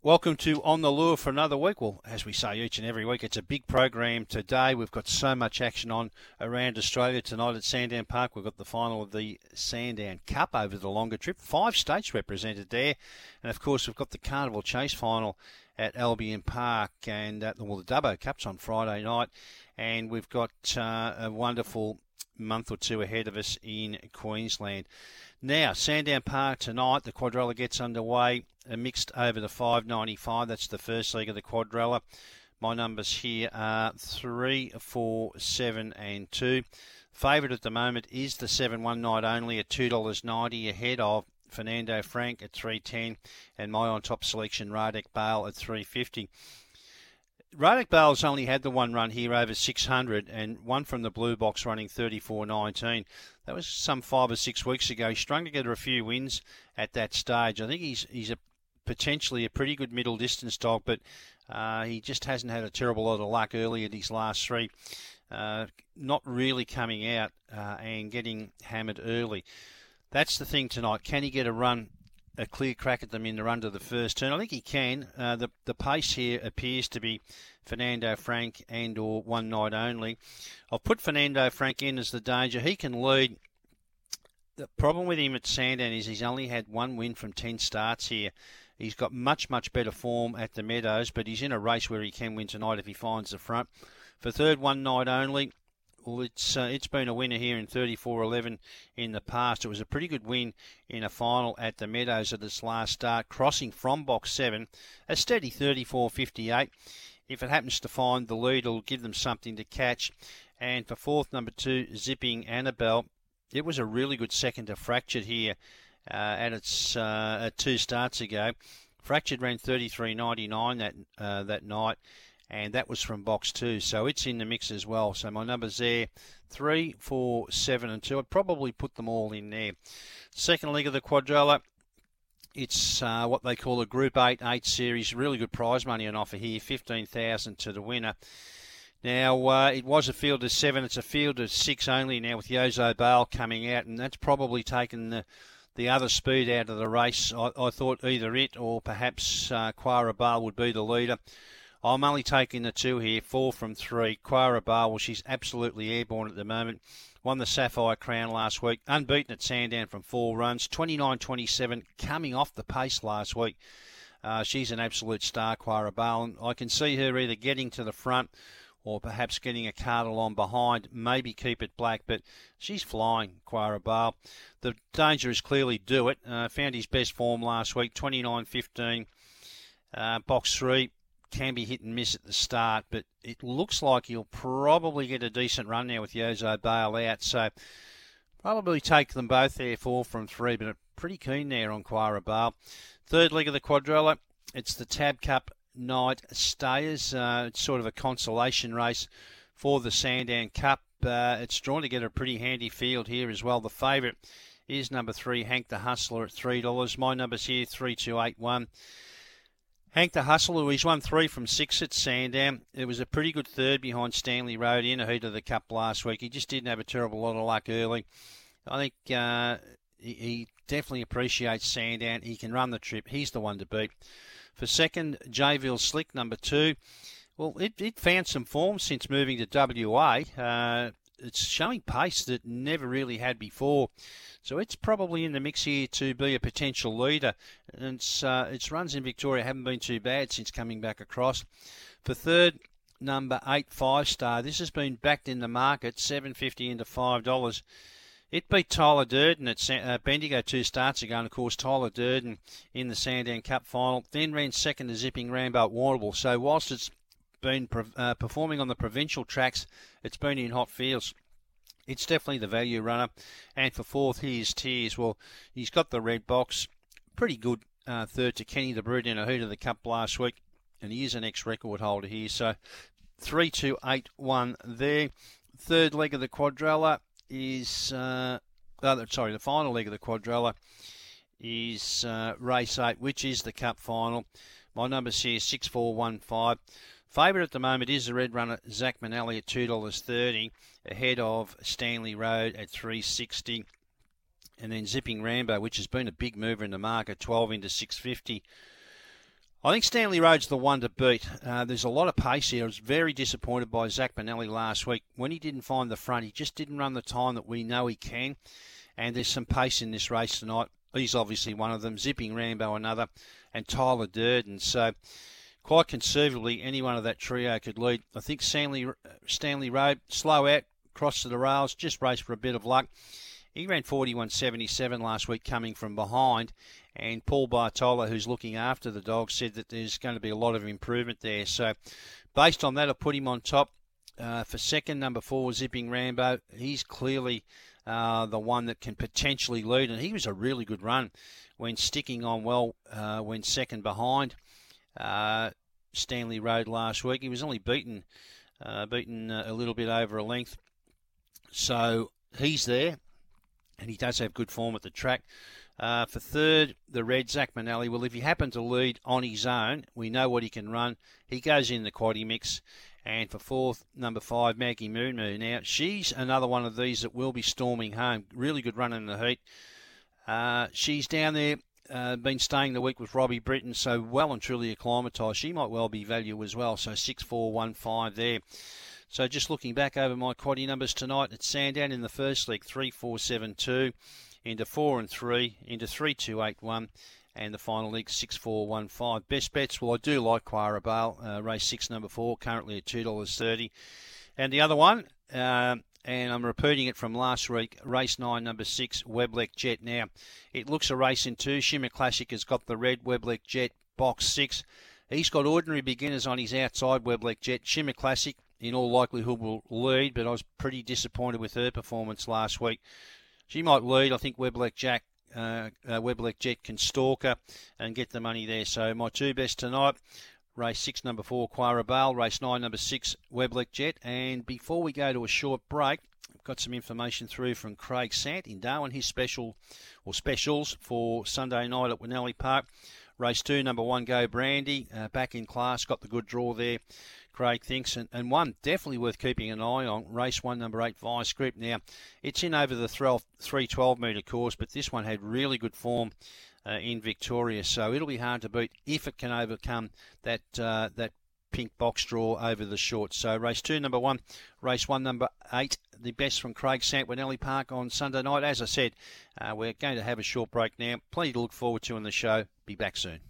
Welcome to On the Lure for another week. Well, as we say each and every week, it's a big program today. We've got so much action on around Australia tonight at Sandown Park. We've got the final of the Sandown Cup over the longer trip. Five states represented there. And of course, we've got the Carnival Chase final at Albion Park and at the, well, the Dubbo Cup's on Friday night. And we've got uh, a wonderful month or two ahead of us in Queensland. Now, Sandown Park tonight, the quadrella gets underway, a mixed over the 595. That's the first leg of the quadrella. My numbers here are 3, 4, 7, and 2. Favourite at the moment is the 7 1 night only at $2.90 ahead of Fernando Frank at 310 and my on top selection Radek Bale at 350. Radek Bale's only had the one run here over 600 and one from the blue box running 34.19. That was some five or six weeks ago. He strung together a few wins at that stage. I think he's he's a potentially a pretty good middle distance dog, but uh, he just hasn't had a terrible lot of luck early in his last three. Uh, not really coming out uh, and getting hammered early. That's the thing tonight. Can he get a run a clear crack at them in the run to the first turn. I think he can. Uh, the the pace here appears to be Fernando Frank and or one night only. I've put Fernando Frank in as the danger. He can lead. The problem with him at Sandown is he's only had one win from ten starts here. He's got much much better form at the Meadows, but he's in a race where he can win tonight if he finds the front. For third one night only, well, it's uh, it's been a winner here in 34-11 in the past. It was a pretty good win in a final at the Meadows at its last start, crossing from box seven, a steady 34-58. If it happens to find the lead, it'll give them something to catch. And for fourth, number two, Zipping Annabelle, it was a really good second to Fractured here uh, at its uh, at two starts ago. Fractured ran 33.99 that uh, that night and that was from box two. So it's in the mix as well. So my numbers there three, four, seven, and two. I'd probably put them all in there. Second leg of the quadrella. It's uh, what they call a Group 8 8 series. Really good prize money on offer here 15000 to the winner. Now, uh, it was a field of seven. It's a field of six only now with Yozo Bale coming out, and that's probably taken the, the other speed out of the race. I, I thought either it or perhaps uh, Quara Bale would be the leader. I'm only taking the two here, four from three. Quara Bale, well, she's absolutely airborne at the moment. Won the Sapphire Crown last week, unbeaten at Sandown from four runs, 29 27, coming off the pace last week. Uh, she's an absolute star, Quara Bale, and I can see her either getting to the front or perhaps getting a card along behind, maybe keep it black, but she's flying, Quara Bale. The danger is clearly do it. Uh, found his best form last week, 29 15. Uh, box three, can be hit and miss at the start, but it looks like he'll probably get a decent run now with Yozo Bale out. So probably take them both there, four from three, but pretty keen there on Quara Bale. Third leg of the quadrella, it's the Tab Cup night stayers. Uh, it's sort of a consolation race for the Sandown Cup. Uh, it's drawn to get a pretty handy field here as well. The favourite is number three, Hank the Hustler at $3. My number's here, 3281. Hank the Hustler, he's won three from six at Sandown. It was a pretty good third behind Stanley Road in a heat of the Cup last week. He just didn't have a terrible lot of luck early. I think uh, he, he, definitely appreciates Sandown. He can run the trip. He's the one to beat. For second, Jayville Slick, number two. Well, it, it found some form since moving to WA. Uh, it's showing pace that never really had before. So it's probably in the mix here to be a potential leader. And its, uh, its runs in Victoria haven't been too bad since coming back across. For third, number eight, five star. This has been backed in the market, seven fifty into five dollars. It beat Tyler Durden at uh, Bendigo two starts ago, and of course Tyler Durden in the Sandown Cup final. Then ran second to Zipping Rambo Warrnambool. So whilst it's been uh, performing on the provincial tracks, it's been in hot fields. It's definitely the value runner. And for fourth, here's Tears. Well, he's got the red box. Pretty good uh, third to Kenny the Brute in a heat of the Cup last week. And he is an ex record holder here. So 3 2 8 1 there. Third leg of the quadrella is. Uh, oh, sorry, the final leg of the quadrella is uh, race 8, which is the Cup final. My number's here 6415. Favourite at the moment is the red runner Zach Manelli at two dollars thirty, ahead of Stanley Road at three sixty, and then Zipping Rambo, which has been a big mover in the market, twelve into six fifty. I think Stanley Road's the one to beat. Uh, there's a lot of pace here. I was very disappointed by Zach Benelli last week. When he didn't find the front, he just didn't run the time that we know he can. And there's some pace in this race tonight. He's obviously one of them. Zipping Rambo another, and Tyler Durden. So quite conceivably any one of that trio could lead. I think Stanley Stanley Road slow out, cross to the rails, just race for a bit of luck. He ran 41.77 last week coming from behind, and Paul Bartola, who's looking after the dog, said that there's going to be a lot of improvement there. So, based on that, I put him on top. Uh, for second, number four, Zipping Rambo. He's clearly uh, the one that can potentially lead, and he was a really good run when sticking on well uh, when second behind uh, Stanley Road last week. He was only beaten uh, beaten uh, a little bit over a length, so he's there and he does have good form at the track. Uh, for third, the red Zach Manelli. Well, if he happened to lead on his own, we know what he can run. He goes in the quaddy mix. And for fourth, number five, Maggie Moon Moon. Now, she's another one of these that will be storming home. Really good run in the heat. Uh, she's down there, uh, been staying the week with Robbie Britton, so well and truly acclimatised. She might well be value as well. So 6415 there. So just looking back over my quaddy numbers tonight, it's Sandown in the first leg, 3472, into 4 and 3, into 3281, and the final leg, 6415. Best bets, well, I do like Quara Bale, uh, race 6, number 4, currently at $2.30. And the other one, uh, and I'm repeating it from last week, race 9, number 6, Weblek Jet. Now, it looks a race in two. Shimmer Classic has got the red Weblek Jet, box 6. He's got ordinary beginners on his outside Weblek Jet. Shimmer Classic in all likelihood will lead, but I was pretty disappointed with her performance last week. She might lead. I think Weblek Jack, uh, uh, Weblek Jet can stalk her and get the money there. So my two best tonight. Race six, number four, Quara Bale. Race nine, number six, Weblek Jet. And before we go to a short break, got some information through from Craig Sant in Darwin. His special or specials for Sunday night at Winnellie Park. Race two, number one, Go Brandy, uh, back in class, got the good draw there. Craig thinks, and, and one definitely worth keeping an eye on. Race one, number eight, Vice Grip. Now, it's in over the 312 metre course, but this one had really good form in Victoria, so it'll be hard to beat if it can overcome that uh, that pink box draw over the short. So race two, number one, race one, number eight, the best from Craig Sant Winnellie Park on Sunday night. As I said, uh, we're going to have a short break now. Plenty to look forward to in the show. Be back soon.